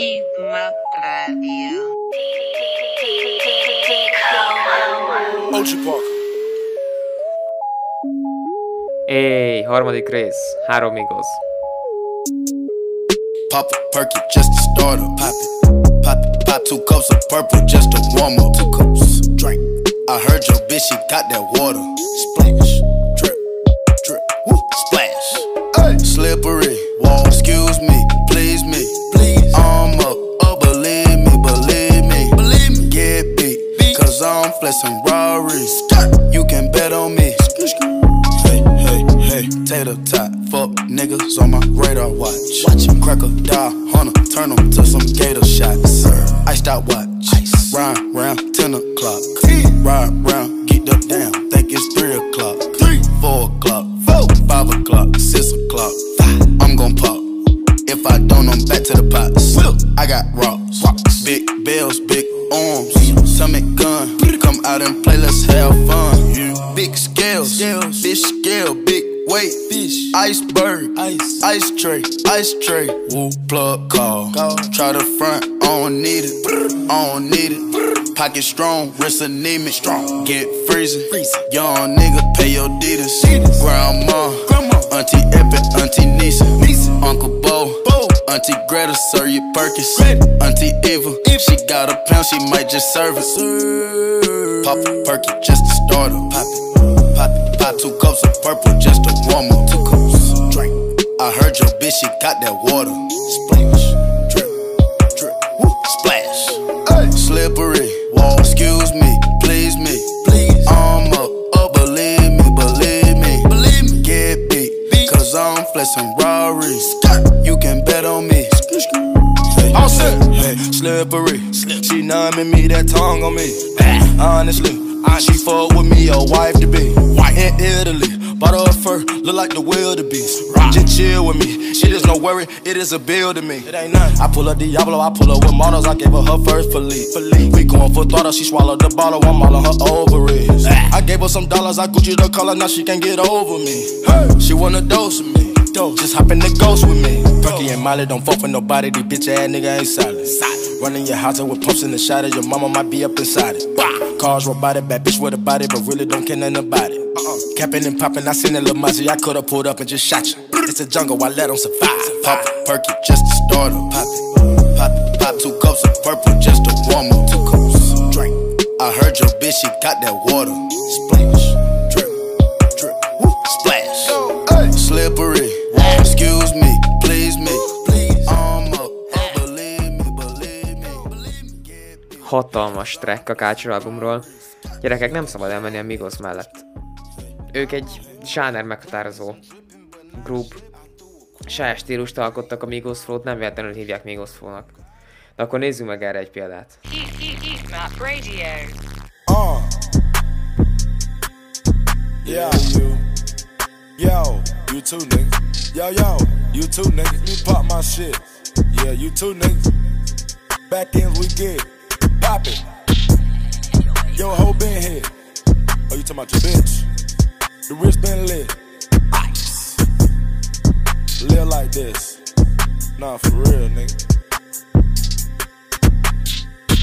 Sigma Radio. Ochi Park. Éj, harmadik rész, három igaz. Pop a perky just to start up. Pop it. Pop it. Pop two cups of purple just to warm up. Two cups. Drink. I heard your bitch, she got that water. Splash. Drip. Drip. Woo. Splash. Hey. Slippery. Flexing Rarries. You can bet on me. Hey, hey, hey, tater tot, fuck niggas on my radar watch. Watch him crocodile hunter, turn 'em to some gator shots. Iced out watch, ice. Ride round 10 o'clock. Ride round, ice tray. Woo, plug call. Try the front, I don't need it, I don't need it. Pocket strong, wrist anemic, strong. Get freezing, young nigga, pay your deeders. Grandma, Auntie Epic, Auntie Nisa, Uncle Bo, Auntie Greta, sir, you Perkins. Auntie Eva, if she got a pound, she might just serve it. Pop a perky just to start up. Pop it, pop it, pop two cups of purple just to warm up. Two cups, drink. I heard your bitch, she got that water. Splash, drip, drip, woo, splash. Slippery, wall. Excuse me, please me, please. I'm up, oh believe me, believe me, believe me. Get beat, cause I'm flexing Rarries. You can bet on me. Hey, All set. Hey, slippery. She numbing me, that tongue on me. Honestly, I, she fuck with me, a wife to be. Fur, look like the wildebeest. Just chill with me. Shit is no worry, it is a bill to me. It ain't nothing. I pull up Diablo, I pull up with models. I gave her her first police. We going for throttle, she swallowed the bottle. I'm all on her ovaries. Ah. I gave her some dollars, I Gucci the color, now she can't get over me. She wanna dose with me. Just hop in the ghost with me. Perky and Molly don't fuck with nobody. These bitch ass nigga ain't solid. Running your house up with pumps in the shot Your mama might be up inside it. Cars robotic, bad bitch with a body, but really don't care nothing about it. Uh-uh. Capping and popping, I seen a little muzzy. I could've pulled up and just shot you. It's a jungle, I let them survive. Pop a perky just to start up. Pop it, pop it, pop two cups of purple just to warm up. Two cups, drink. I heard your bitch, she got that water. Splash, drip, drip, splash. Slippery, excuse me, Hatalmas track a Culture albumról. Gyerekek, nem szabad elmenni a Migos mellett. Ők egy zsáner meghatározó group. Saját stílust alkottak a Migos Flow-t, nem véletlenül hívják Migos Flow-nak. De akkor nézzünk meg erre egy példát. Uh. You. Yo, you too, nigga. Yo, yo, you too, nigga. Me pop my shit. Yeah, you too, nigga. Back ends we get. Pop it. Yo, hoe been here. Oh, you talking about your bitch? The wrist been lit. Ice. Live like this. Nah, for real, nigga.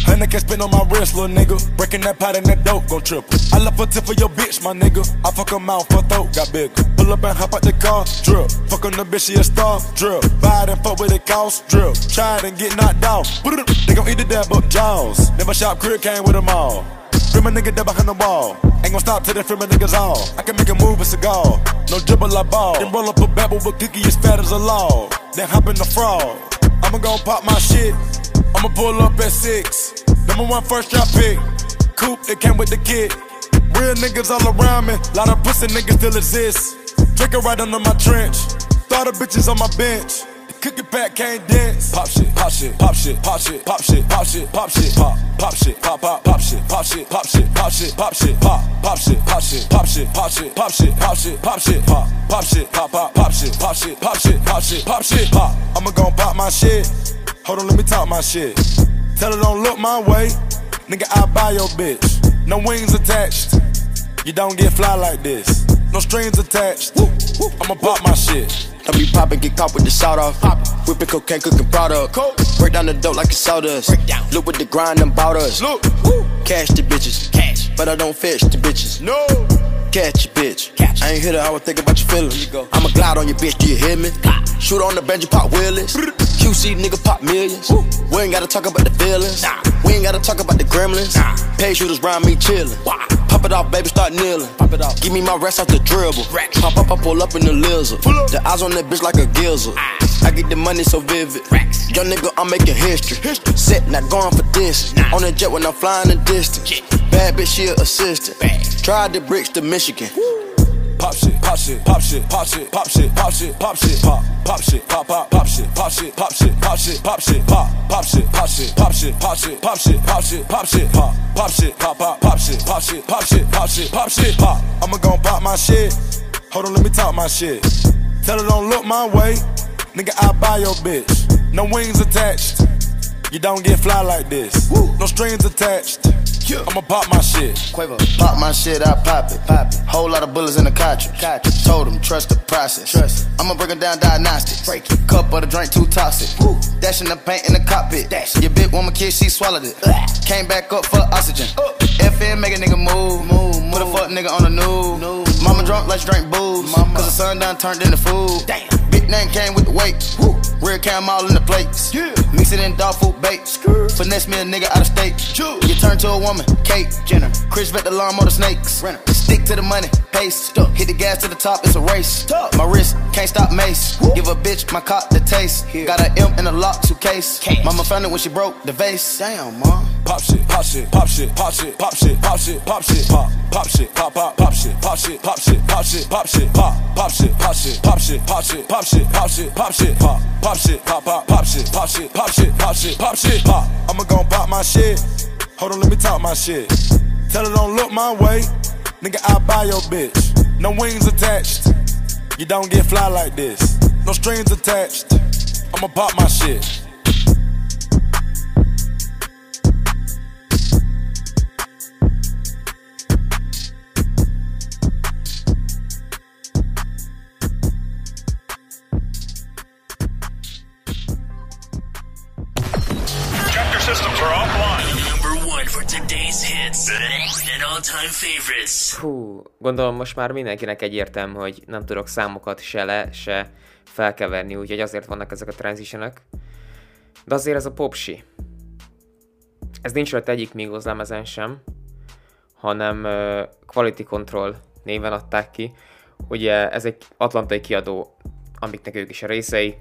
Hundred can spin on my wrist, little nigga. Breaking that pot and that dope gon' triple. I left a tip for your bitch, my nigga. I fuck her mouth, her throat got bigger. Pull up and hop out the car, drip. Fuck on the bitch, she a star, drip. It and fuck with it cost, drip. Try it and get knocked down. They gon' eat the dab up jaws. Never shop crib came with them all. Frame my nigga dead behind the wall. Ain't gon' stop till they frame a niggas all. I can make a move a cigar. No dribble like ball. Then roll up a babble with cookie as fat as a log. Then hop in the frog. I'ma gon' pop my shit. I'ma pull up at six. Number one first drop pick. Coupe, it came with the kit. Real niggas all around me. Lot of pussy niggas still exist. Drinking right under my trench. Thought the bitches on my bench. The cookie pack can't dance. Pop shit, pop shit, pop shit, pop shit, pop shit, pop shit, pop shit, pop, pop shit, pop, pop, pop shit, pop shit, pop shit, pop shit, pop shit, pop, pop shit, pop shit, pop shit, pop shit, pop shit, pop shit, pop shit, pop, pop shit, pop, pop, pop shit, pop shit, pop shit, pop shit, pop shit, pop. I'ma gon' pop my shit. Hold on, let me talk my shit. Tell her don't look my way. Nigga, I buy your bitch. No wings attached. You don't get fly like this. No strings attached. I'ma pop my shit. Don't be poppin', get caught with the shot off. Whipping cocaine, cooking product. Break down the dope like it's sawdust. Look with the grind and bought us. Look, cash the bitches. Cash, but I don't fetch the bitches. No. Catch a bitch. Catch. I ain't here to always think about your feelings. You I'ma glide on your bitch, do you hear me? Shoot on the bench, you pop wheelies. QC nigga pop millions. We ain't gotta talk about the feelings. Nah. We ain't gotta talk about the gremlins. Nah. Pay shooters round me chillin'. Pop it off, baby, start kneeling. Pop it off. Give me my rest off the dribble. Pop up, I pull up in the lizard. The eyes on that bitch like a gizzard. Ah. I get the money so vivid. Racks. Young nigga, I'm making history. Set, not going for this. On the jet when I'm flying the distance. Bad bitch, she a assistant. Tried the bricks to Michigan. Pop shit, pop shit, pop shit, pop shit, pop shit, pop shit, pop shit, pop, pop shit, pop pop, pop shit, pop shit, pop shit, pop shit, pop shit, pop, pop shit, pop shit, pop shit, pop shit, pop shit, pop shit, pop shit, pop, pop shit, pop pop, pop shit, pop shit, pop shit, pop shit, pop shit, pop. I'ma gon' pop my shit. Hold on, let me talk my shit. Tell her don't look my way, nigga. I buy your bitch. No wings attached. You don't get fly like this. No strings attached. I'ma pop my shit. Quavo. Pop my shit, I pop it. Pop it. Whole lot of bullets in the cartridge. cartridge. Told them, trust the process. Trust. I'ma break it down diagnostics. Break it. Cup of the drink too toxic. Woo. Dashing the paint in the cockpit. Dash. Your big woman kid, she swallowed it. Came back up for oxygen. Uh. FN make a nigga move. move, move. Put a fuck nigga on the news. Mama drunk, let's drink booze. Mama. Cause the sun done turned into food. Damn. Name came with the weight. Woo. Rear cam all in the plates. Yeah. Mix it in dog food bait. Skrr. Finesse me a nigga out of state. Choo. You turn to a woman. Kate Jenner. Chris vet the lawn the snakes. Renner. Stick to the money. Pace. Stuck. Hit the gas to the top. It's a race. Top. My wrist can't stop mace. Woo. Give a bitch my cop the taste. Here. Got an M in a lock suitcase. Cash. Mama found it when she broke the vase. Damn, mom. Pop shit, pop shit, pop shit, pop shit, pop shit, pop shit, pop shit, pop, pop shit, pop pop, pop shit, pop shit, pop shit, pop shit, pop shit, pop, pop shit, pop shit, pop shit, pop shit, pop shit, pop shit, pop shit, pop, pop shit, pop pop, pop shit, pop shit, pop shit, pop shit, pop shit, pop. I'ma gon' pop my shit. Hold on, let me talk my shit. Tell her don't look my way, nigga. I buy your bitch. No wings attached. You don't get fly like this. No strings attached. I'ma pop my shit. Hú, gondolom most már mindenkinek egyértelmű, hogy nem tudok számokat se le, se felkeverni, úgyhogy azért vannak ezek a transitionok. De azért ez a popsi. Ez nincs rajta egyik Migos lemezen sem, hanem uh, Quality Control néven adták ki. Ugye ez egy atlantai kiadó, amiknek ők is a részei,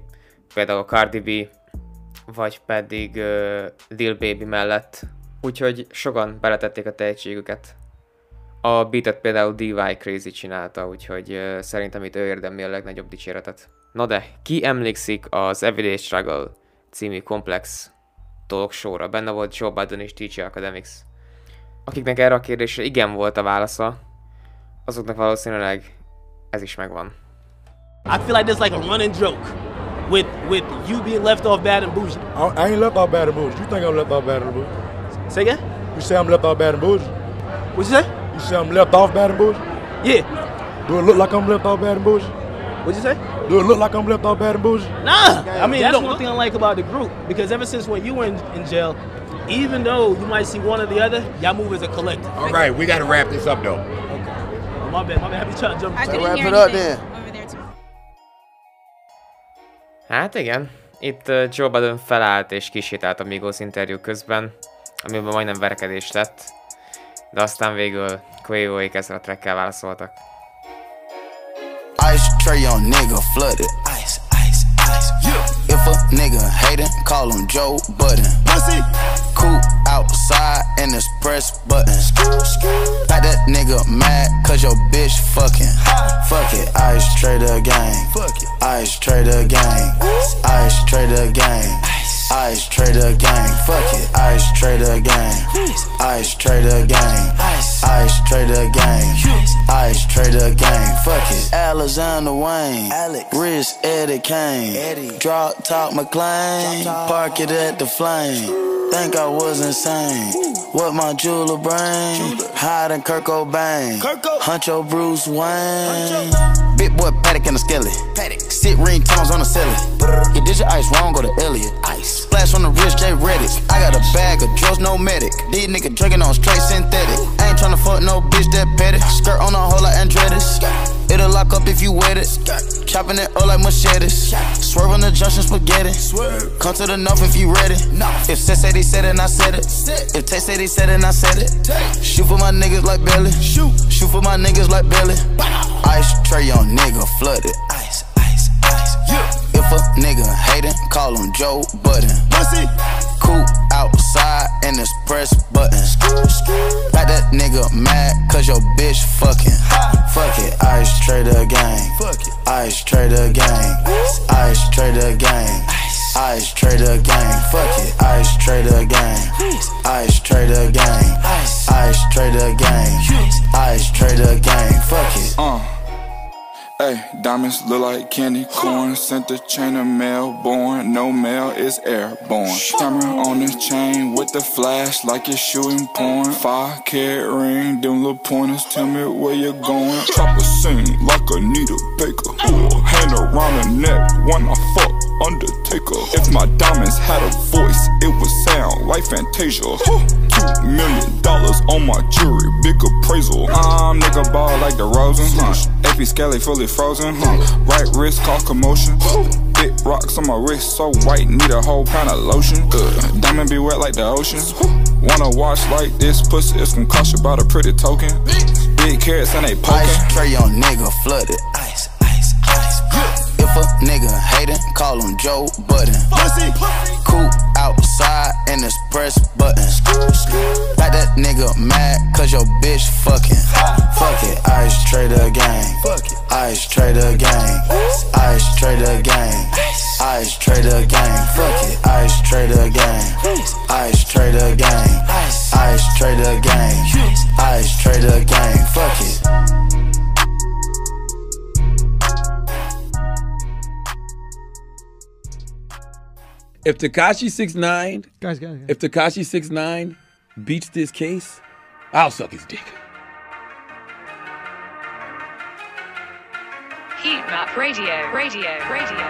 például a Cardi B, vagy pedig uh, Lil Baby mellett. Úgyhogy sokan beletették a tehetségüket. A beatet például DY Crazy csinálta, úgyhogy uh, szerintem itt ő érdemli a legnagyobb dicséretet. Na de, ki emlékszik az Everyday Struggle című komplex talk show-ra? Benne volt Joe Biden és DJ Academics. Akiknek erre a kérdésre igen volt a válasza, azoknak valószínűleg ez is megvan. I feel like there's like a running joke with with you being left off bad and bougie. I, I ain't left off bad and bougie. You think I'm left off bad and bougie? Say again? You say I'm left off bad and bougie? What'd you say? You say I'm left off bad and bougie? Yeah. Do it look like I'm left off bad and bougie? What'd you say? Do it look like I'm left off bad and bougie? Nah. I mean, that's one thing I like about the group because ever since when you were in, in jail, even though you might see one or the other, y'all move as a collective. All right, we got to wrap this up though. Oh, my bad, my bad. I be trying to jump. I couldn't wrap hear it up then. over there too. Hát igen, itt Joe Budden felállt és kisétált a Migos interjú közben, amiben majdnem verkedés lett, de aztán végül Quavoék ezzel a trackkel válaszoltak. Ice tray on nigga flooded. Ice, ice, ice. If a nigga hatin', call him Joe Budden. Pussy. Cool outside and it's press button. Got that nigga mad cause your bitch fucking. Fuck it, ice trader gang. Fuck it, ice trader gang. Ice trader gang. Ice trader gang. Fuck it, ice trader gang. Ice trader gang. Ice trader gang. Ice trader gang. Fuck it, Alexander Wang. Rich Eddie Kane. Drop top McLean. Park it at the flame. Think I was insane. What my jeweler brain? Hiding Kurt Cobain. Huncho Bruce Wayne. Big boy Patek and a skelly. Patek. Sit ring tones on the ceiling. You did your ice wrong, go to Elliot. Splash on the wrist, J Reddick. I got a bag of drugs, no medic. These niggas drinking on straight synthetic. I ain't tryna fuck no bitch that petty. Skirt on a hole like Andretti's. It'll lock up if you wet it. Chopping it up like machetes. Swerve on the junction spaghetti. Come to the north if you ready. If Seth said he said it, and I said it. If Tay said he said it, and I said it. Shoot for my niggas like Belly. Shoot. Shoot for my niggas like Belly. Ice tray on nigga flooded. Ice, ice, ice. If a nigga hatin', call him Joe Budden. Pussy. Cool outside and it's press button. Got that nigga mad cause your bitch fucking. Fuck it, ice trader gang. Ice trader gang. Ice trader gang. Ice trader gang. Fuck it, ice trader gang. Ice trader gang. Ice trader gang. Ice trader gang. Fuck it. Uh. Hey, diamonds look like candy corn. Sent the chain of mail, born. No mail is airborne. Camera on the chain with the flash like it's shooting porn. Five carat ring, them little pointers tell me where you're going. Chop a scene like Anita Baker. Ooh, hand around the neck when I fuck Undertaker. If my diamonds had a voice, it would sound like Fantasia. Two million dollars on my jewelry, big appraisal. I'm nigga ball like the Rosen, AP Skelly fully frozen, huh? Right wrist cause commotion. Big rocks on my wrist, so white, need a whole pound of lotion. Diamond be wet like the ocean. Wanna watch like this pussy, it's gonna cost you about a pretty token. Big carrots and they poking. Ice tray on nigga flooded. Ice. If a nigga hatin', call him Joe Budden. Pussy. Cool outside and it's press button. Got that nigga mad cause your bitch fucking. Fuck it, ice trader gang. Ice trader gang. Ice trader gang. Ice trader gang. Fuck it, ice trader gang. Ice trader gang. Ice trader gang. Ice trader gang. Fuck it. If Tekashi 69 Guys, guys, guys. if Tekashi 69 beats this case, I'll suck his dick. Heat Map Radio, Radio, Radio.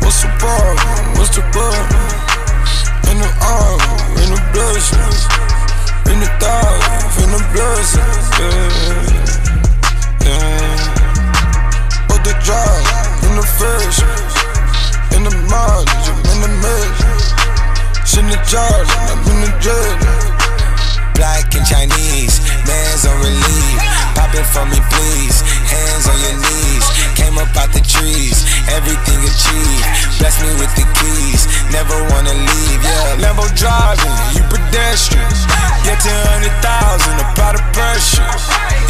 What's the problem? What's the problem? In the arm, in the bloodshed, in the thought, in the bloodshed, yeah, yeah. Drive in the fish, in the mileage, I'm in the mix. In the jar, I'm in the jet. Black and Chinese, man's on relief. Pop it for me, please. Hands on your knees. Came up out the trees, everything achieved. Bless me with the keys, never wanna leave. Yeah, Lambo driving, you pedestrian. To hundred thousand, about the pressure.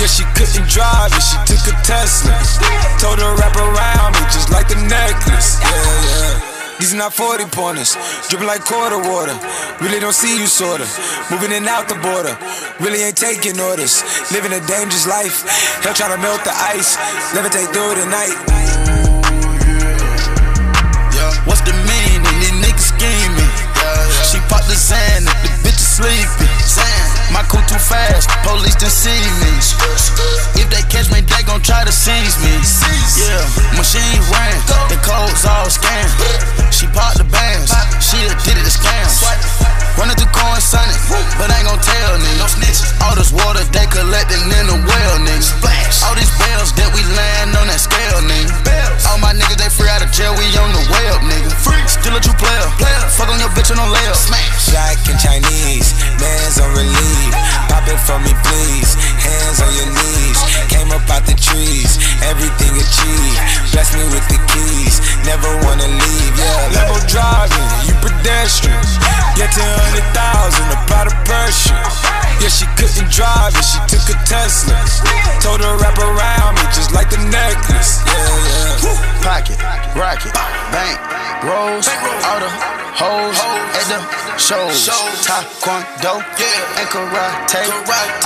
Yeah, she couldn't drive it, she took a Tesla. Told her wrap around me just like the necklace. Yeah, yeah. These are not 40 pointers, dripping like quarter water. Really don't see you, sorta. Moving in out the border, really ain't taking orders. Living a dangerous life, hell trying to melt the ice. Levitate through the night. Yeah. What's the meaning? These niggas scheming. She popped the sand, the bitch is sleeping. My cool too fast, police done see me. If they catch me, they gon' try to seize me. Yeah, machine ran, the codes all scanned. She popped the bands, she did it to scam. Running through coin sunny, but ain't gon' tell niggas. All this water they collecting in the well, niggas. Splash. All these bells that we land on that scale, nigga. Bells. All my niggas they free out of jail, we on the way up, nigga. Still a true player, fuck on your bitch on no layup. Smash. Black and Chinese, man's on relief. Pop it for me, please. Hands on your knees. Came up out the trees, everything achieved. Bless me with the keys, never wanna leave. Yeah, level driving, you pedestrian. Get hundred thousand, about the pressure. Yeah, she couldn't drive it, she took a Tesla. Told her wrap around me just like the necklace. Yeah, yeah. Pocket, rocket, bank, rolls, all the hoes at the shows. Taekwondo and karate,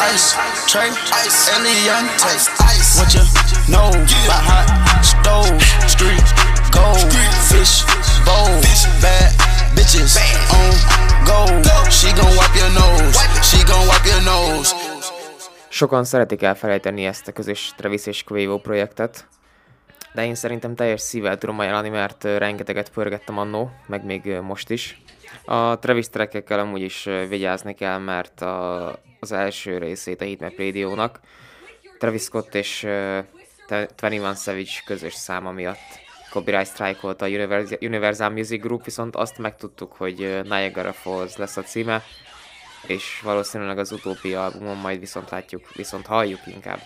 ice, tray, Eliantte. What you know about hot stoves, street, gold, fish, bowl, bad bitches on gold. She gon' wipe your nose, she gon' wipe your nose. Sokan szeretik elfelejteni ezt a közös Travis és Quavo projektet, de én szerintem teljes szívvel tudom ajánlani, mert rengeteget pörgettem annó, meg még most is. A Travis trackekkel amúgy is vigyázni kell, mert a, az első részét a Hitmap Radio-nak Travis Scott és uh, 21 Savage közös száma miatt copyright strike volt a Universal, Music Group, viszont azt megtudtuk, hogy Niagara Falls lesz a címe, és valószínűleg az utópia albumon majd viszont látjuk, viszont halljuk inkább.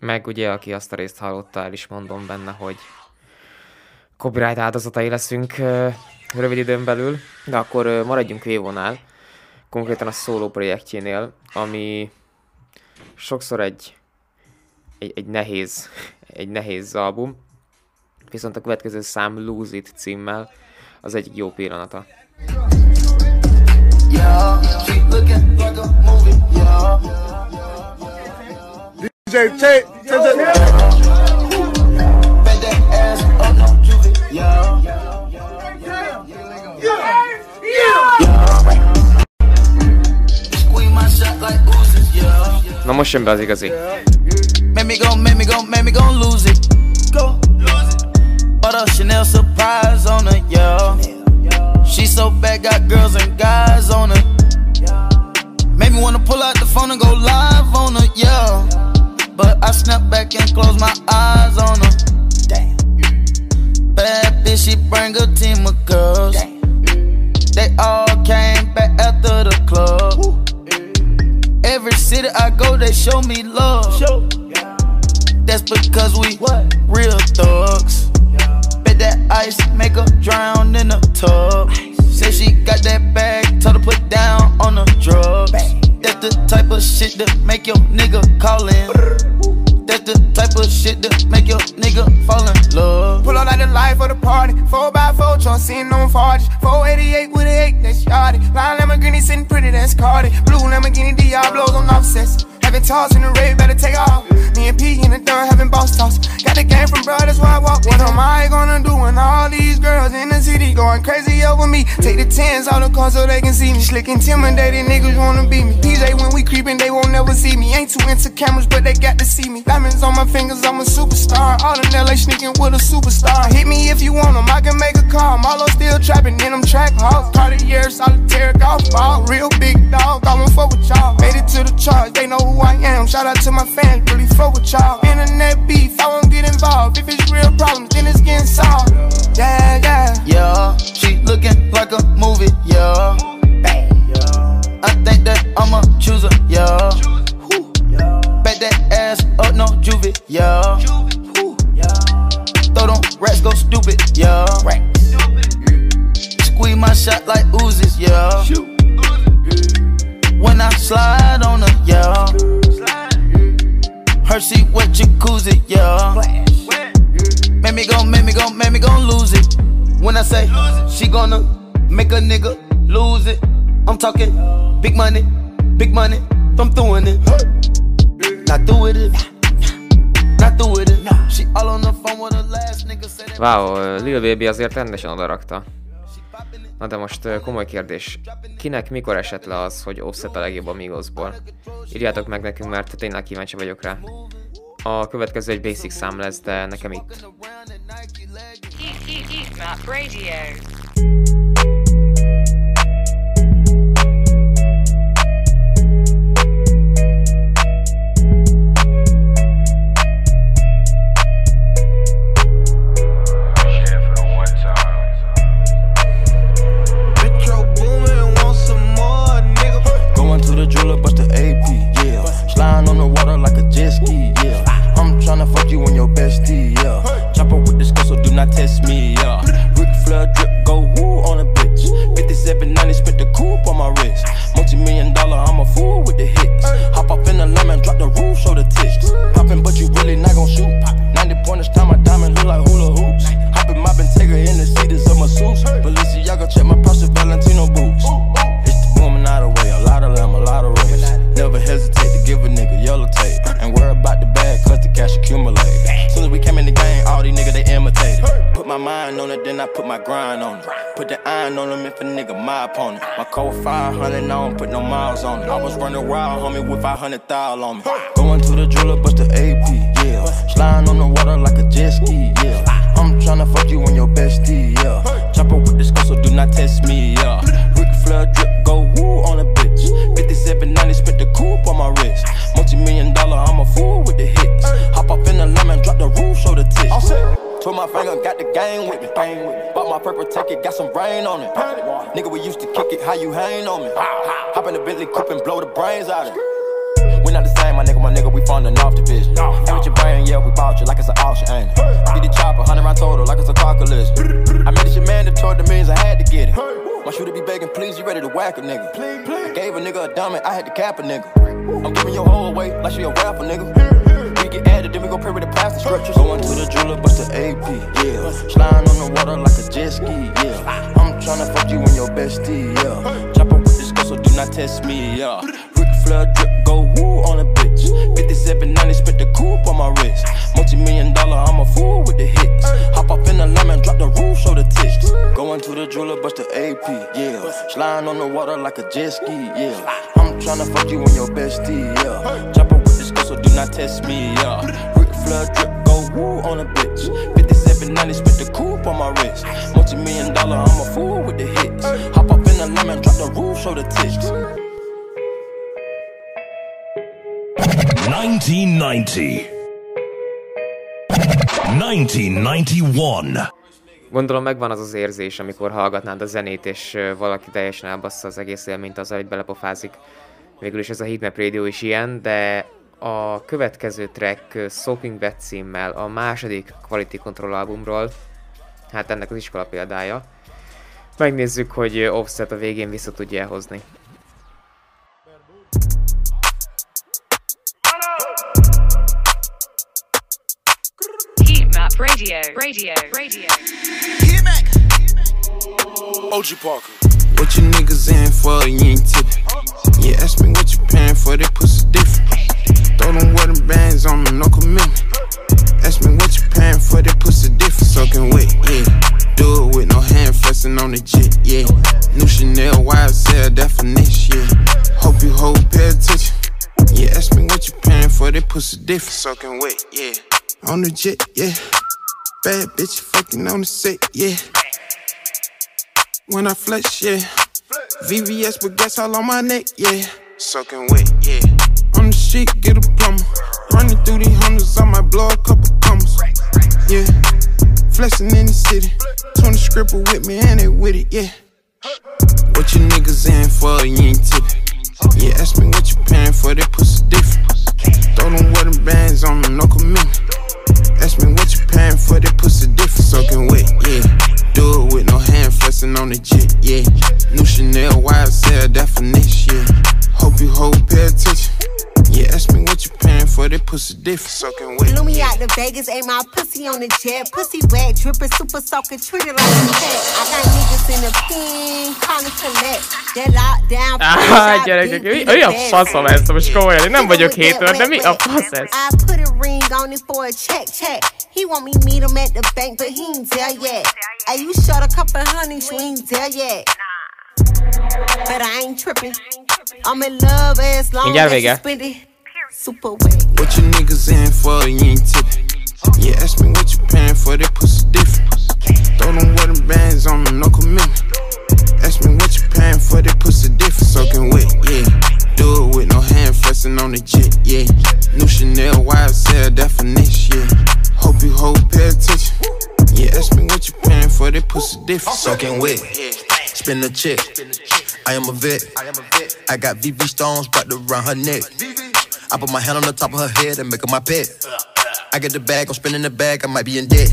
Meg ugye, aki azt a részt hallotta, el is mondom benne, hogy copyright áldozatai leszünk rövid időn belül, de akkor maradjunk Vévonál, konkrétan a szóló projektjénél, ami sokszor egy, egy, egy nehéz, egy nehéz album, viszont a következő szám Lose It címmel az egyik jó pillanata. Yeah, keep looking like a movie. Yeah. Na most jön be az igazi. Make. A Chanel surprise on her, yeah. She so bad, got girls and guys on her. Made me wanna pull out the phone and go live on her, yeah. But I snap back and close my eyes on her. Damn. Bad bitch, she bring a team of girls. They all came back after the club. Every city I go, they show me love. Show. That's because we what? real thugs. That ice make her drown in the tub. Say she got that bag, told her put down on the drugs. That's the type of shit that make your nigga call in. That's the type of shit that make your nigga fall in love. Pull up like the life of the party. 4x4 trunk sitting on 40. 488 with a 8, that's yardie. Line Lamborghini sitting pretty, that's Cardi. Blue Lamborghini Diablos on offsets. Having talks in the red, better take off. Me and P in the dirt having boss talks. Got the game from bro, that's why I walk. What am I gonna do when all these girls in the city going crazy over me? Take the tens the car so they can see me. Slick intimidated niggas wanna beat me. PJ when we creeping, they won't never see me. Ain't too into cameras, but they got to see me. Diamonds on my fingers, I'm a superstar. All in LA sneaking with a superstar. Hit me if you want 'em, I can make a call. Marlo still trapping in them track hawks. Cartier, solitaire, golf ball. Real big dog, I won't fuck with y'all. Made it to the charge, they know who I am. Shout out to my fans, really fuck with y'all. Internet beef, I won't get involved. If it's real problems, then it's getting solved. Yeah, yeah. Yeah, she looking like a movie, yeah. I think that I'm a chooser, yeah. Bet that ass up, no juvie, yeah. Talking big money, big money. I'm throwing it. Not through with it. Not through with it. She all on the phone with her last nigga said. Wow, Lil Baby azért rendesen odarakta. Na de most ö, komoly kérdés. Kinek mikor esett le az, hogy Offset a legjobb a Migosból? Írjátok meg nekünk, mert tényleg kíváncsi vagyok rá. A következő egy basic szám lesz, de nekem itt. Heatmap Radio. Metro Iron on them if a nigga my opponent. My code 500, I don't put no miles on it. I was running wild, homie, with 500 thou on me. Going to the jeweler, bust the AP, yeah. Sliding on the water like a jet ski, yeah. I'm tryna fuck you on your bestie, yeah. Chopper with this skull, so do not test me, yeah. Ric Flair drip, go woo on a bitch. 5790, spent the coupe on my wrist. Multi million dollar, I'm a fool with the hits. Hop up in the lemon, drop the roof, show the tits. Put my finger, got the gang with me. Bought my purple ticket, got some rain on it. Nigga, we used to kick it, how you hang on me? Hop in the Bentley coupe and blow the brains out of it. We not the same, my nigga, my nigga, we from the North Division. And with your brain, yeah, we bought you like it's an auction, ain't it? Get the chopper, 100 round total, like it's a car collision. I made it your man that told the means I had to get it. My shooter be begging, please, you ready to whack a nigga. please I gave a nigga a diamond, I had to cap a nigga. I'm giving your whole away like she a rapper, nigga. We get added, then we go pray with the plastic scriptures. Going to the jeweler, bust the AP, yeah. Sliding on the water like a jet ski, yeah. I'm tryna fuck you and your bestie, yeah. Chop up with this girl, so do not test me, yeah. Ric Flair drip, go woo on a bitch. 5790, spent the coupe on my wrist. Multi million dollar, I'm a fool with the hits. Hop up in the lemon, drop the roof, show the tits. Going to the jeweler, bust the AP, yeah. Sliding on the water like a jet ski, yeah. I'm tryna fuck you and your bestie, yeah. Chopper not test me, yeah. Ric Flair drip, go woo on a bitch. 5790, spent the coupe on my wrist. Multi million dollar, I'm a fool with the hits. Hop up in the lemon, drop the roof, show the tits. 1990. 1991. Gondolom megvan az az érzés, amikor hallgatnád a zenét, és valaki teljesen elbassza az egész élményt azzal, hogy belepofázik. Végül is ez a Heatmap Radio is ilyen, de a következő track Soaking Wet címmel a második Quality Control albumról, hát ennek az iskola példája. Megnézzük, hogy Offset a végén vissza tudja hozni. Heat Map Radio. Radio. Radio. OG Parker. What you niggas in for? You ain't tipping. Yeah, ask me what you paying for. That pussy different. Throw them wedding bands on them, no commitment. Ask me what you paying for. That pussy different. Soaking wet, yeah. Do it with no hand flexing on the jet, yeah. New Chanel YSL definition, yeah. Hope you hold pay attention. Yeah, ask me what you paying for. That pussy different. Soaking wet, yeah. On the jet, yeah. Bad bitch fucking on the set, yeah. When I flex, yeah. VVS with gas all on my neck, yeah. Soaking wet, yeah. Street, get a plumber. Running through these hundreds, I might blow a couple commas. Yeah. Flexing in the city. 20 scribble with me and they with it, yeah. What you niggas in for? You ain't tipping. Yeah, ask me what you paying for. That pussy different. Throw them wedding bands on them, no commitment. Ask me what you paying for. That pussy different. Soaking wet, yeah. Do it with no hand flexing on the jet, yeah. New Chanel YSL definition, yeah. Hope you hold pay attention. Pussy different. Soaking wet. Flew me out to Vegas, ain't my pussy on the jet. Pussy wet, dripping, super soaking, treated like a pet. I got niggas in the pen, calling collect. That lockdown. Ah, gyerekek, mi, mi a faszom ez? Most komolyan, én nem vagyok hétről, de mi a fasz ez? I put a ring on it for a check, check. He want me meet him at the bank, but he ain't tell yet. Hey, you shot a couple honeys, you ain't tell yet. But I ain't tripping. I'm in love as long Mindjárt as you vége. spend it. Super wet. What you niggas in for? You ain't tipping. Yeah, ask me what you paying for. That pussy different. Throw them wedding bands on them, no commitment. Ask me what you paying for. That pussy different. Soaking wet, yeah. Do it with no hand flexing on the jet, yeah. New Chanel YSL definition, yeah. Hope you hold pay attention. Yeah, ask me what you paying for. That pussy different. Soaking wet, spin the chick. I am a vet. I got VV stones wrapped around her neck. I put my hand on the top of her head and make her my pet. I get the bag, I'm spinning the bag, I might be in debt.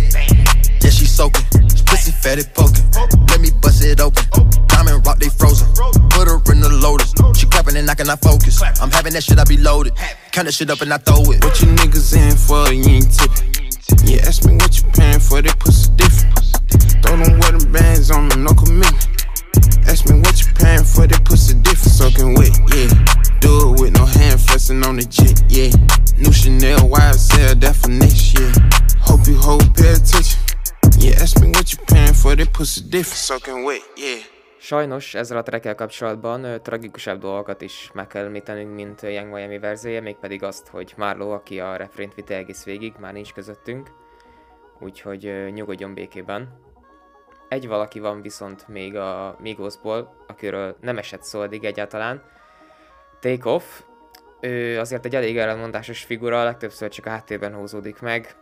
Yeah, she soaking, pussy fatty poking. Let me bust it open. Diamond rock, they frozen. Put her in the lotus. She clapping and I focus. I'm having that shit, I be loaded. Count that shit up and I throw it. What you niggas in for? You ain't tipping. Yeah, ask me what you paying for. That pussy different. Throw them wedding bands on them, no commitment. Ask me what you paying for. That pussy different. Soaking wet, yeah. Do it with no hand flexing on the jet, yeah. New Chanel YSL definition, yeah. Hope you hold pay attention. Yeah, ask me what for that pussy different. Soaking wet, yeah. Sajnos ezzel a trackkel kapcsolatban ö, tragikusabb dolgokat is meg kell említenünk, mint Young Miami verzéje, mégpedig azt, hogy Marlo, aki a refrént vitte egész végig, már nincs közöttünk, úgyhogy ö, nyugodjon békében. Egy valaki van viszont még a Migosból, akiről nem esett szó eddig egyáltalán. Take Off, ő azért egy elég ellenmondásos figura, legtöbbször csak a háttérben húzódik meg,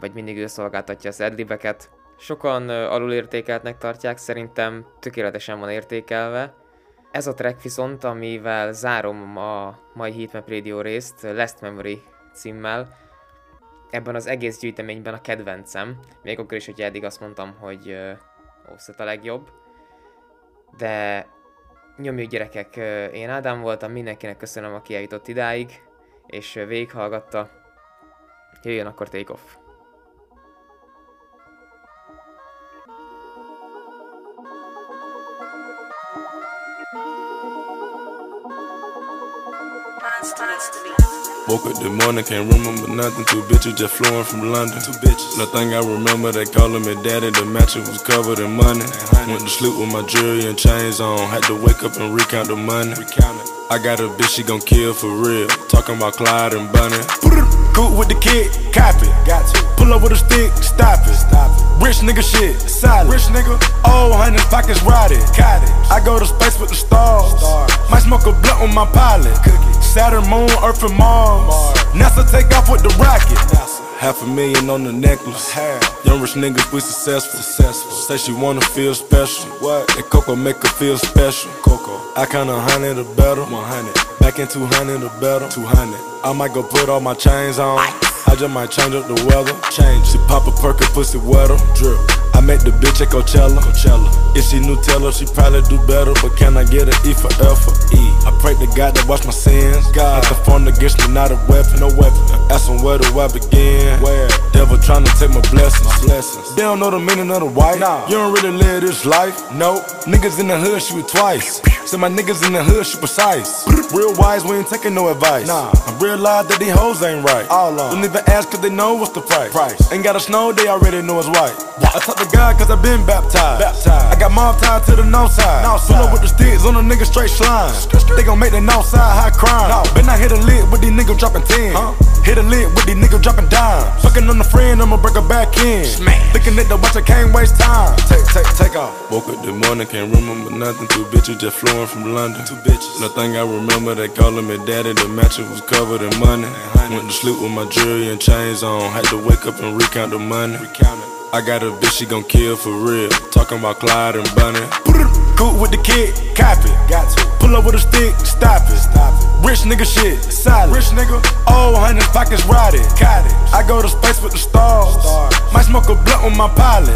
vagy mindig ő szolgáltatja az adlibeket. Sokan alulértékeltnek tartják, szerintem tökéletesen van értékelve. Ez a track viszont, amivel zárom a mai Heatmap Radio részt, Last Memory címmel, ebben az egész gyűjteményben a kedvencem, még akkor is, hogy eddig azt mondtam, hogy Offset a legjobb. De nyomjuk gyerekek, én Ádám voltam, mindenkinek köszönöm, aki eljutott idáig, és végighallgatta. Jöjjön akkor take off. Woke up the morning, can't remember nothing. Two bitches just flowing from London. Two bitches. Nothing I remember, they calling me daddy. The mattress was covered in money. Went to sleep with my jewelry and chains on. Had to wake up and recount the money. I got a bitch, she gon' kill for real. Talking about Clyde and Bunny. Cool with the kid, copy. Got to. Pull up with a stick, stop it. Stop it. Rich nigga shit, solid. Rich nigga. Oh, hundred pockets rotted. Got it. I go to space with the stars. Might smoke a blunt on my pilot. Cookie. Saturn, Moon, Earth, and Mars. NASA take off with the rocket. NASA. Half a million on the necklace. Young rich niggas, we successful. successful. Say she wanna feel special. What? That Coco make her feel special. Coco. I kinda hundred or better. 100. Back in 200 or better. 200. I might go put all my chains on. I just might change up the weather. Change. She pop a perk and pussy wetter. Drip. I met the bitch at Coachella. Coachella. If she Nutella, she probably do better. But can I get an E for? E. I pray to God that watch my sins. God. The phone against me, not a weapon. No weapon. Ask him where do I begin? Where? Devil tryna take my blessings. blessings. They don't know the meaning of the white. Nah. You don't really live this life. No. Niggas in the hood shoot twice. Said my niggas in the hood shoot precise. Real wise, we ain't taking no advice. Nah. I realize that these hoes ain't right. All on. Don't even ask cause they know what's the price. price. Ain't gotta snow, they already know it's white. I talk to God cause I been baptized. baptized. I got mom tied to the north side. North Pull up with the sticks on a nigga straight slime. They gon' make the north side high crime. No. Been I hit a lick with these niggas dropping 10. Huh? Hit a lick with these niggas dropping dimes. Fucking on the friend, I'ma break her back in. Thinking that the watch, I can't waste time. Take, take, take off. Woke up this morning, can't remember nothing. Two bitches just flowing from London. Two bitches. Nothing I remember, they calling me daddy. The mattress was covered in money. Went to sleep with my jewelry and chains on. Had to wake up and recount the money. Recount it. I got a bitch, she gon' kill for real. Talking about Clyde and Bunny. Cool with the kid, copy. Got to. Pull up with a stick, stop it. Stop it. Rich nigga shit, solid. Rich nigga. Oh, hundred pockets rotted. Cottage. I go to space with the stars. Might smoke a blunt with my pilot.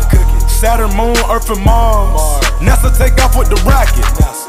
Saturn, Moon, Earth, and Mars. NASA take off with the rocket. Heat